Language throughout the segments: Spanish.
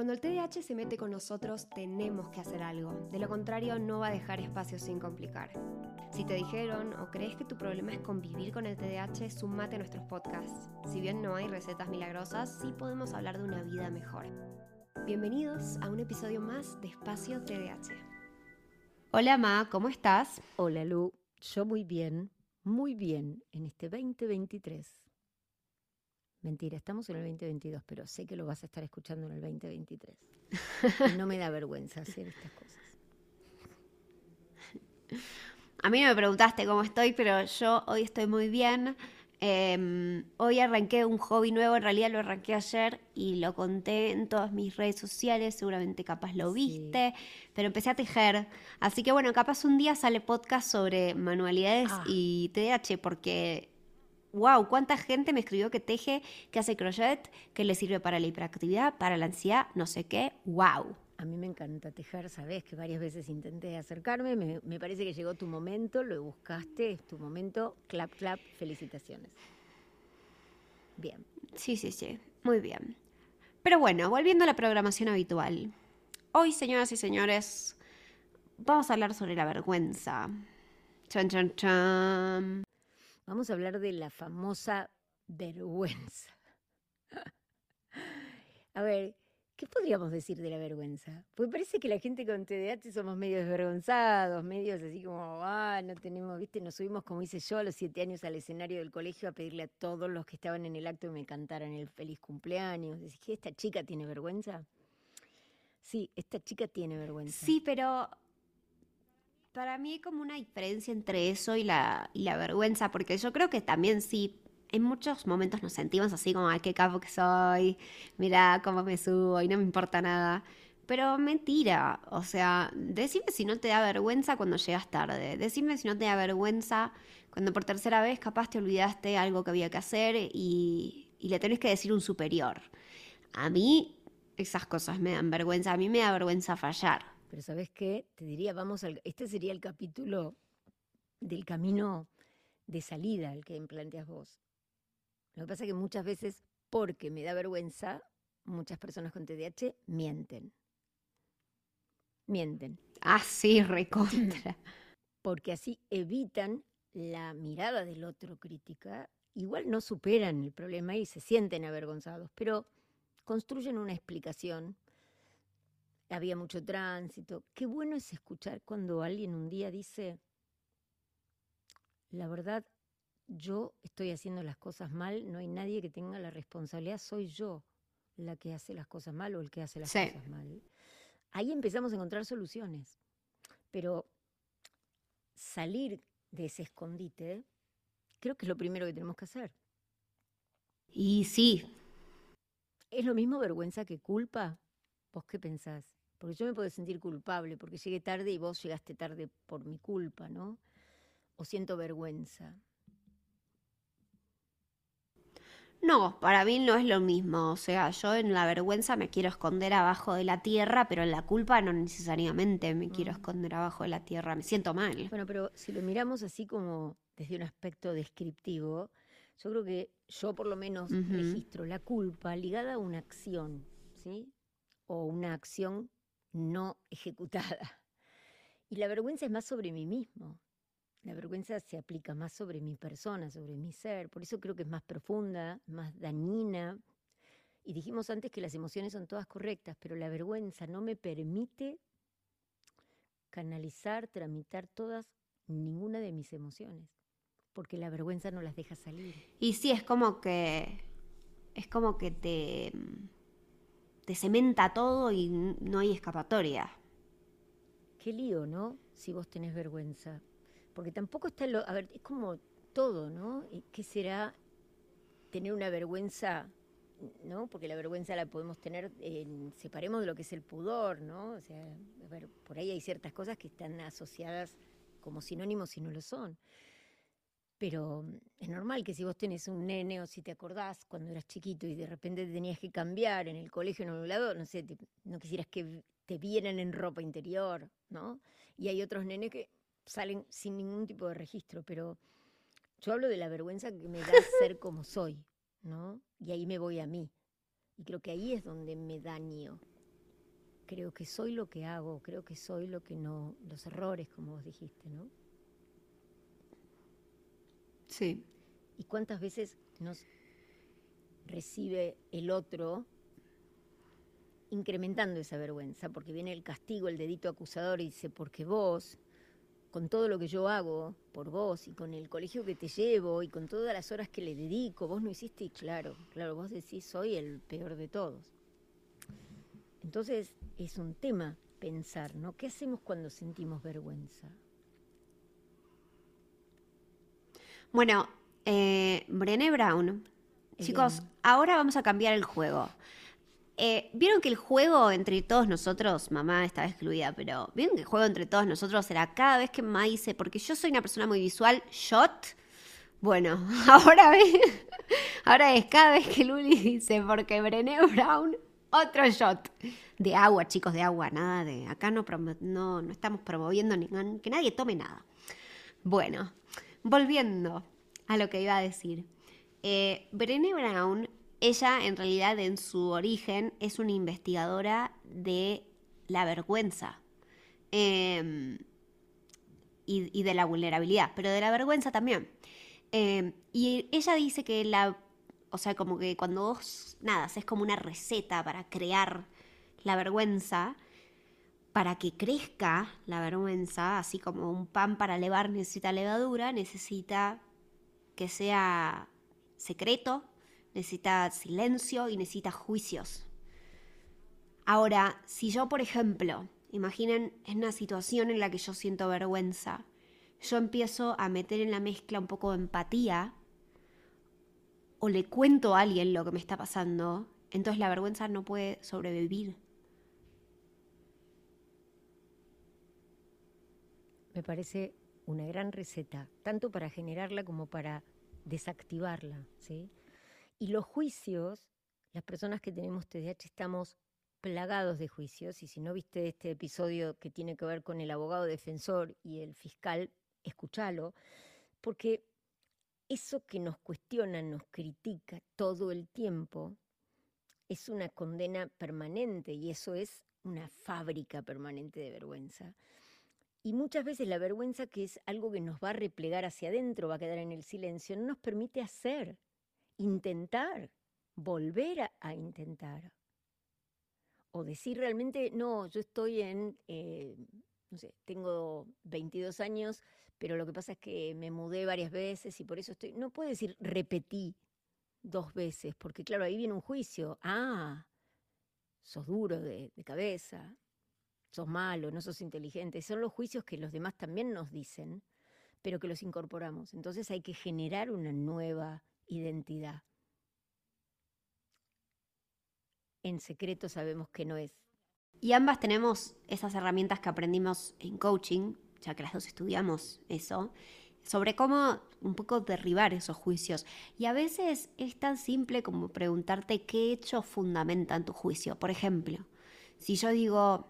Cuando el TDAH se mete con nosotros, tenemos que hacer algo. De lo contrario, no va a dejar espacio sin complicar. Si te dijeron o crees que tu problema es convivir con el TDAH, sumate a nuestros podcasts. Si bien no hay recetas milagrosas, sí podemos hablar de una vida mejor. Bienvenidos a un episodio más de Espacio TDAH. Hola Ma, ¿cómo estás? Hola Lu, yo muy bien, muy bien en este 2023. Mentira, estamos en el 2022, pero sé que lo vas a estar escuchando en el 2023. Y no me da vergüenza hacer estas cosas. A mí no me preguntaste cómo estoy, pero yo hoy estoy muy bien. Em, hoy arranqué un hobby nuevo, en realidad lo arranqué ayer y lo conté en todas mis redes sociales, seguramente capaz lo viste, pero empecé a tejer. Así que bueno, capaz un día sale podcast sobre manualidades Ah. y TDAH, porque wow, cuánta gente me escribió que teje, que hace crochet, que le sirve para la hiperactividad, para la ansiedad, no sé qué, wow. A mí me encanta tejer, sabes que varias veces intenté acercarme, me, me parece que llegó tu momento, lo buscaste, es tu momento, clap, clap, felicitaciones. Bien, Sí, sí, sí, muy bien. Pero bueno, volviendo a la programación habitual. Hoy, señoras y señores, vamos a hablar sobre la vergüenza. Chan, chan, chan. Vamos a hablar de la famosa vergüenza. A ver, ¿qué podríamos decir de la vergüenza? Pues parece que la gente con TDAH somos medio desvergonzados, medios así como, ah, no tenemos, viste, nos subimos, como hice yo, a los siete años al escenario del colegio a pedirle a todos los que estaban en el acto que me cantaran el feliz cumpleaños. Decís, ¿que esta chica tiene vergüenza? Sí, esta chica tiene vergüenza. Sí, pero para mí hay como una diferencia entre eso y la, y la vergüenza, porque yo creo que también sí, en muchos momentos nos sentimos así como, ay, qué capo que soy, mira cómo me subo y no me importa nada. Pero mentira, o sea, decime si no te da vergüenza cuando llegas tarde, decime si no te da vergüenza cuando por tercera vez capaz te olvidaste algo que había que hacer y, y le tenés que decir un superior. A mí esas cosas me dan vergüenza, a mí me da vergüenza fallar. Pero ¿sabes qué? Te diría, vamos al... Este sería el capítulo del camino de salida, el que planteas vos. Lo que pasa es que muchas veces, porque me da vergüenza, muchas personas con TDAH mienten. Mienten. Ah, sí, recontra. Porque así evitan la mirada del otro crítica. Igual no superan el problema y se sienten avergonzados, pero construyen una explicación había mucho tránsito. Qué bueno es escuchar cuando alguien un día dice, la verdad, yo estoy haciendo las cosas mal, no hay nadie que tenga la responsabilidad, soy yo la que hace las cosas mal o el que hace las Sí. cosas mal. Ahí empezamos a encontrar soluciones, pero salir de ese escondite creo que es lo primero que tenemos que hacer. Y sí, ¿Es lo mismo vergüenza que culpa? ¿Vos qué pensás? Porque yo me puedo sentir culpable porque llegué tarde y vos llegaste tarde por mi culpa, ¿no? O siento vergüenza. no, para mí no es lo mismo. O sea, yo en la vergüenza me quiero esconder abajo de la tierra, pero en la culpa no necesariamente me quiero Mm. esconder abajo de la tierra. Me siento mal. Bueno, pero si lo miramos así como desde un aspecto descriptivo, yo creo que yo por lo menos registro la culpa ligada a una acción, ¿sí? O una acción no ejecutada. Y la vergüenza es más sobre mí mismo. La vergüenza se aplica más sobre mi persona, sobre mi ser. Por eso creo que es más profunda, más dañina. Y dijimos antes que las emociones son todas correctas, pero la vergüenza no me permite canalizar, tramitar todas, ninguna de mis emociones. Porque la vergüenza no las deja salir. Y sí, es como que. Es como que te. Te cementa todo y no hay escapatoria. Qué lío, ¿no? Si vos tenés vergüenza. Porque tampoco está lo. A ver, es como todo, ¿no? ¿Y ¿Qué será tener una vergüenza, ¿no? Porque la vergüenza la podemos tener, en, separemos de lo que es el pudor, ¿no? O sea, a ver, por ahí hay ciertas cosas que están asociadas como sinónimos y no lo son. Pero mm, es normal que si vos tenés un nene o si te acordás cuando eras chiquito y de repente te tenías que cambiar en el colegio en un lado, no sé, te- no quisieras que te vieran en ropa interior, ¿no? Y hay otros nenes que salen sin ningún tipo de registro, pero yo hablo de la vergüenza que me da ser como soy, ¿no? Y ahí me voy a mí. Y creo que ahí es donde me daño. creo que soy lo que hago, creo que soy lo que no, los errores, como vos dijiste, ¿no? Sí. ¿Y cuántas veces nos recibe el otro incrementando esa vergüenza? Porque viene el castigo, el dedito acusador y dice, porque vos, con todo lo que yo hago por vos y con el colegio que te llevo y con todas las horas que le dedico, vos no hiciste claro, claro, vos decís, soy el peor de todos. Entonces es un tema pensar, ¿no? ¿Qué hacemos cuando sentimos vergüenza? Bueno, eh, Brené Brown, chicos, ahora vamos a cambiar el juego. Eh, Vieron que el juego entre todos nosotros, mamá estaba excluida, pero vieron que el juego entre todos nosotros era cada vez que mamá dice, porque yo soy una persona muy visual, shot. Bueno, ahora ve, ahora es cada vez que Luli dice, porque Brené Brown, otro shot. De agua, chicos, de agua, nada de. Acá no, no, no estamos promoviendo ningún, que nadie tome nada. Bueno, volviendo a lo que iba a decir. Eh, Brené Brown, ella en realidad en su origen es una investigadora de la vergüenza eh, y, de la vulnerabilidad, pero de la vergüenza también. Eh, y ella dice que la, o sea, como que cuando vos, nada, haces como una receta para crear la vergüenza, para que crezca la vergüenza, así como un pan para levar necesita levadura, necesita que sea secreto, necesita silencio y necesita juicios. Ahora, si yo, por ejemplo, imaginen en una situación en la que yo siento vergüenza, yo empiezo a meter en la mezcla un poco de empatía o le cuento a alguien lo que me está pasando, entonces la vergüenza no puede sobrevivir. Me parece una gran receta, tanto para generarla como para desactivarla, ¿sí? Y los juicios, las personas que tenemos TDAH estamos plagados de juicios, y si no viste este episodio que tiene que ver con el abogado defensor y el fiscal, escúchalo, porque eso que nos cuestiona, nos critica todo el tiempo, es una condena permanente y eso es una fábrica permanente de vergüenza. Y muchas veces la vergüenza, que es algo que nos va a replegar hacia adentro, va a quedar en el silencio, no nos permite hacer, intentar, volver a, intentar. O decir realmente, no, yo estoy en, eh, no sé, tengo 22 años, pero lo que pasa es que me mudé varias veces y por eso estoy... No puedo decir repetí dos veces, porque claro, ahí viene un juicio. Ah, sos duro de cabeza, sos malo, no sos inteligente. Son los juicios que los demás también nos dicen, pero que los incorporamos. Entonces hay que generar una nueva identidad. En secreto sabemos que no es. Y ambas tenemos esas herramientas que aprendimos en coaching, ya que las dos estudiamos eso, sobre cómo un poco derribar esos juicios. Y a veces es tan simple como preguntarte qué hechos fundamentan tu juicio. Por ejemplo, si yo digo,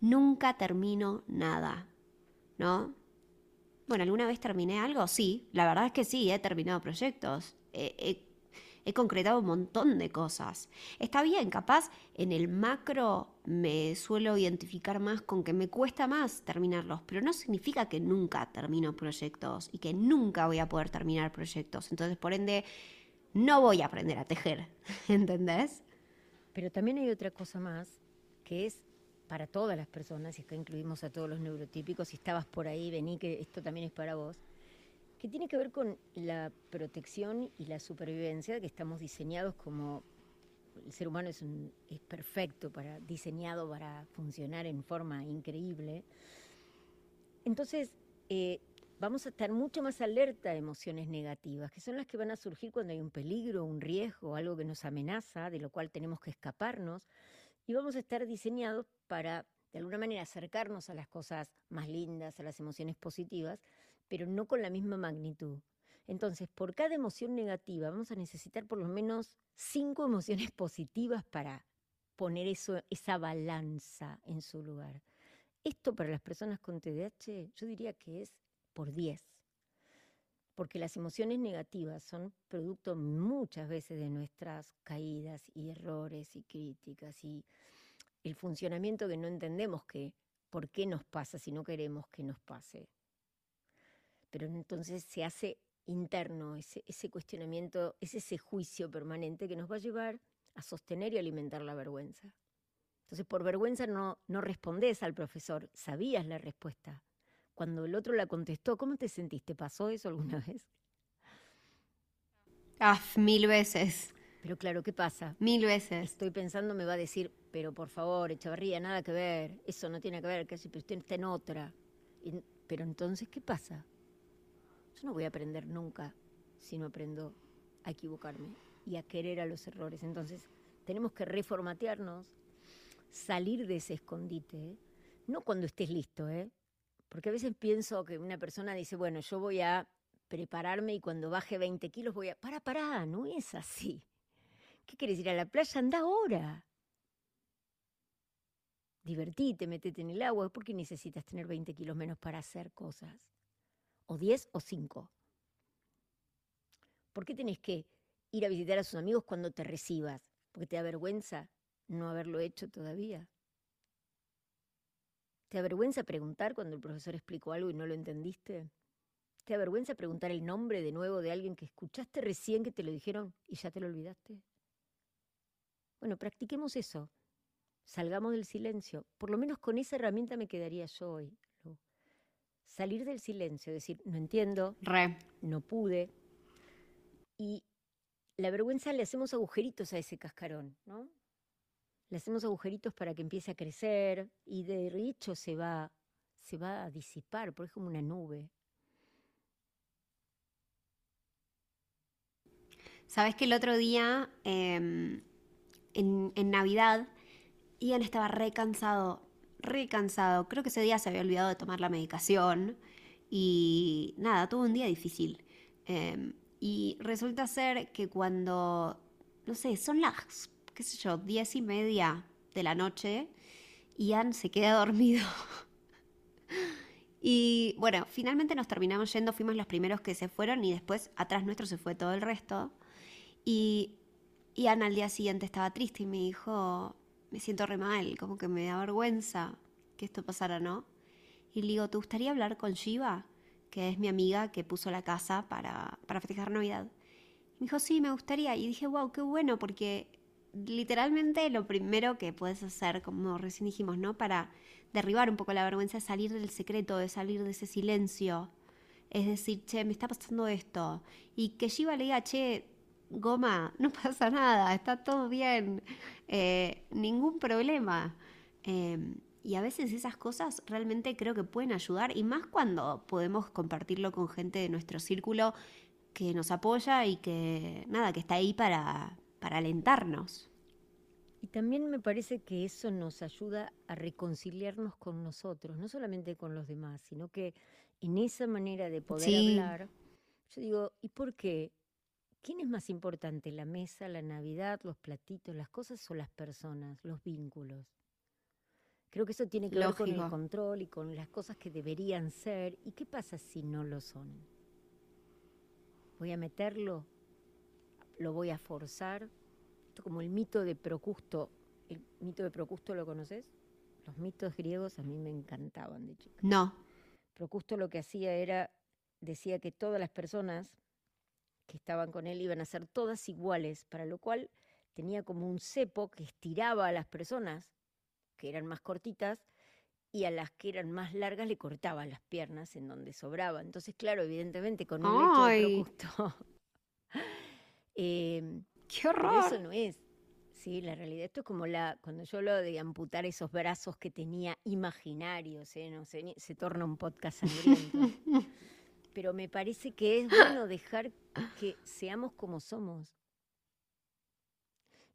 nunca termino nada, ¿no? Bueno, ¿alguna vez terminé algo? Sí, la verdad es que sí, he terminado proyectos. He, concretado un montón de cosas. Está bien, capaz en el macro me suelo identificar más con que me cuesta más terminarlos, pero no significa que nunca termino proyectos y que nunca voy a poder terminar proyectos. Entonces, por ende, no voy a aprender a tejer, ¿entendés? Pero también hay otra cosa más, que es para todas las personas, y acá incluimos a todos los neurotípicos, si estabas por ahí, vení, que esto también es para vos, que tiene que ver con la protección y la supervivencia, que estamos diseñados como el ser humano es, un- es perfecto, para, diseñado para funcionar en forma increíble. Entonces, eh, vamos a estar mucho más alerta a emociones negativas, que son las que van a surgir cuando hay un peligro, un riesgo, algo que nos amenaza, de lo cual tenemos que escaparnos, y vamos a estar diseñados para, de alguna manera, acercarnos a las cosas más lindas, a las emociones positivas, pero no con la misma magnitud. Entonces, por cada emoción negativa vamos a necesitar por lo menos cinco emociones positivas para poner eso, esa balanza en su lugar. Esto para las personas con TDAH yo diría que es por 10, porque las emociones negativas son producto muchas veces de nuestras caídas y errores y críticas y el funcionamiento que no entendemos que por qué nos pasa si no queremos que nos pase. Pero entonces se hace interno ese, ese cuestionamiento, es ese juicio permanente que nos va a llevar a sostener y alimentar la vergüenza. Entonces, por vergüenza no, no respondés al profesor, sabías la respuesta. Cuando el otro la contestó, ¿cómo te sentiste? ¿Pasó eso alguna vez? Ah, mil veces. Pero claro, ¿qué pasa? Mil veces. Estoy pensando, me va a decir, pero por favor, Echevarría, nada que ver, eso no tiene que ver, que si usted está en otra. pero entonces, ¿qué pasa? Yo no voy a aprender nunca si no aprendo a equivocarme y a querer a los errores. Entonces, tenemos que reformatearnos, salir de ese escondite, ¿eh? no cuando estés listo, ¿eh? porque a veces pienso que una persona dice, bueno, yo voy a prepararme y cuando baje 20 kilos voy a... Para, para, no es así. ¿Qué quieres ir a la playa? Anda ahora. Divertite, metete en el agua. ¿Por qué necesitas tener 20 kilos menos para hacer cosas? O 10 o 5. ¿Por qué tenés que ir a visitar a sus amigos cuando te recibas? ¿Porque te da vergüenza no haberlo hecho todavía? ¿Te avergüenza preguntar cuando el profesor explicó algo y no lo entendiste? ¿Te avergüenza preguntar el nombre de nuevo de alguien que escuchaste recién que te lo dijeron y ya te lo olvidaste? Bueno, practiquemos eso. Salgamos del silencio. Por lo menos con esa herramienta me quedaría yo hoy. Salir del silencio, decir, no entiendo, Re. no pude. Y la vergüenza le hacemos agujeritos a ese cascarón, ¿no? le hacemos agujeritos para que empiece a crecer y de hecho se va, se va a disipar, porque es como una nube. Sabes que el otro día, em, en, en, Navidad, Ian estaba re cansado, re cansado. Creo que ese día se había olvidado de tomar la medicación y nada, tuvo un día difícil. Em, y resulta ser que cuando, no sé, son las qué sé yo, diez y media de la noche, Ian se queda dormido. y bueno, finalmente nos terminamos yendo, fuimos los primeros que se fueron y después atrás nuestro se fue todo el resto. Y Ian al día siguiente estaba triste y me dijo, me siento re mal, como que me da vergüenza que esto pasara, ¿no? Y le digo, ¿te gustaría hablar con Shiva? Que es mi amiga que puso la casa para, para festejar Navidad. Y me dijo, sí, me gustaría. Y dije, wow, qué bueno, porque literalmente lo primero que puedes hacer, como recién dijimos, ¿no? Para derribar un poco la vergüenza es salir del secreto, de salir de ese silencio. Es decir, che, me está pasando esto. Y que Shiva le diga, che, goma, no pasa nada, está todo bien, eh, ningún problema. Em, y a veces esas cosas realmente creo que pueden ayudar, y más cuando podemos compartirlo con gente de nuestro círculo que nos apoya y que, nada, que está ahí para, para alentarnos. Y también me parece que eso nos ayuda a reconciliarnos con nosotros, no solamente con los demás, sino que en esa manera de poder hablar, yo digo, ¿y por qué? ¿Quién es más importante? ¿La mesa, la Navidad, los platitos, las cosas o las personas, los vínculos? Creo que eso tiene que ver con el control y con las cosas que deberían ser. ¿Y qué pasa si no lo son? ¿Voy a meterlo lo voy a forzar. Esto como el mito de Procusto. ¿El mito de Procusto lo conoces? Los mitos griegos a mí me encantaban de chica. No. Procusto lo que hacía era, decía que todas las personas que estaban con él iban a ser todas iguales, para lo cual tenía como un cepo que estiraba a las personas que eran más cortitas y a las que eran más largas le cortaba las piernas en donde sobraba. Entonces, claro, evidentemente con el hecho de Procusto Em, ¡Qué horror! Eso no es. Sí, la realidad, esto es como la, cuando yo lo de amputar esos brazos que tenía imaginarios, ¿eh? no sé, se torna un podcast sangriento. Pero me parece que es bueno dejar que seamos como somos.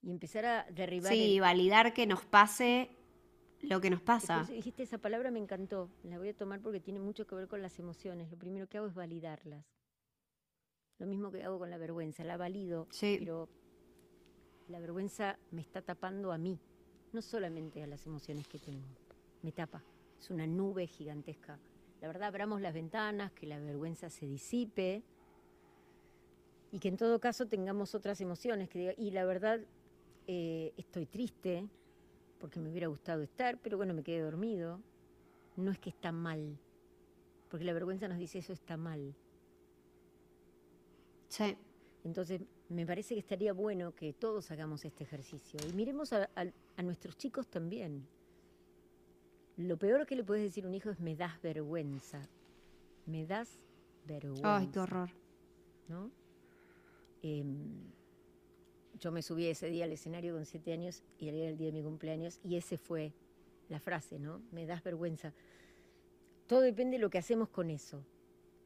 Y empezar a derribar. Sí, validar que nos pase lo que nos pasa. dijiste esa palabra, me encantó. La voy a tomar porque tiene mucho que ver con las emociones. Lo primero que hago es validarlas. Lo mismo que hago con la vergüenza, la valido, pero la vergüenza me está tapando a mí, no solamente a las emociones que tengo, me tapa, es una nube gigantesca. La verdad, abramos las ventanas, que la vergüenza se disipe y que en todo caso tengamos otras emociones. Que y la verdad, eh, estoy triste, porque me hubiera gustado estar, pero bueno, me quedé dormido. No es que está mal, porque la vergüenza nos dice eso está mal. Sí. Entonces, me parece que estaría bueno que todos hagamos este ejercicio y miremos a, a nuestros chicos también. Lo peor que le puedes decir a un hijo es me das vergüenza. Me das vergüenza. Ay, qué horror. ¿no? Em, yo me subí ese día al escenario con siete años y era el día de mi cumpleaños y ese fue la frase, ¿no? Me das vergüenza. Todo depende de lo que hacemos con eso.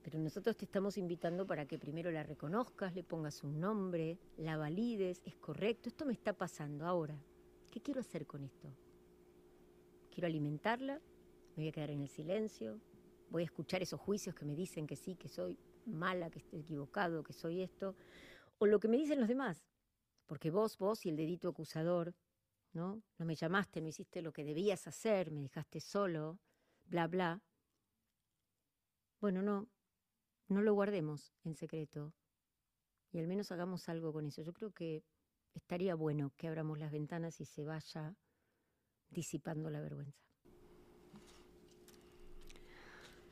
Pero nosotros te estamos invitando para que primero la reconozcas, le pongas un nombre, la valides, es correcto, esto me está pasando ahora. ¿Qué quiero hacer con esto? Quiero alimentarla, me voy a quedar en el silencio, voy a escuchar esos juicios que me dicen que sí, que soy mala, que estoy equivocado, que soy esto, o lo que me dicen los demás. Porque vos, vos y el dedito acusador, ¿no? No me llamaste, no hiciste lo que debías hacer, me dejaste solo, bla, bla. Bueno, no, no lo guardemos en secreto y al menos hagamos algo con eso. Yo creo que estaría bueno que abramos las ventanas y se vaya disipando la vergüenza.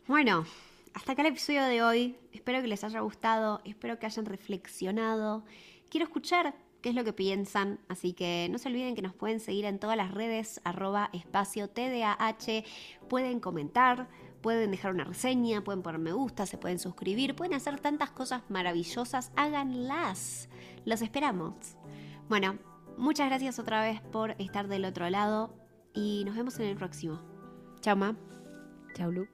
Bueno, hasta acá el episodio de hoy. Espero que les haya gustado, espero que hayan reflexionado. Quiero escuchar qué es lo que piensan, así que no se olviden que nos pueden seguir en todas las redes, arroba espacio TDAH, pueden comentar, pueden dejar una reseña, pueden poner me gusta, se pueden suscribir, pueden hacer tantas cosas maravillosas, háganlas. Los esperamos. Bueno, muchas gracias otra vez por estar del otro lado y nos vemos en el próximo. Chao, Ma. Chao, Lu.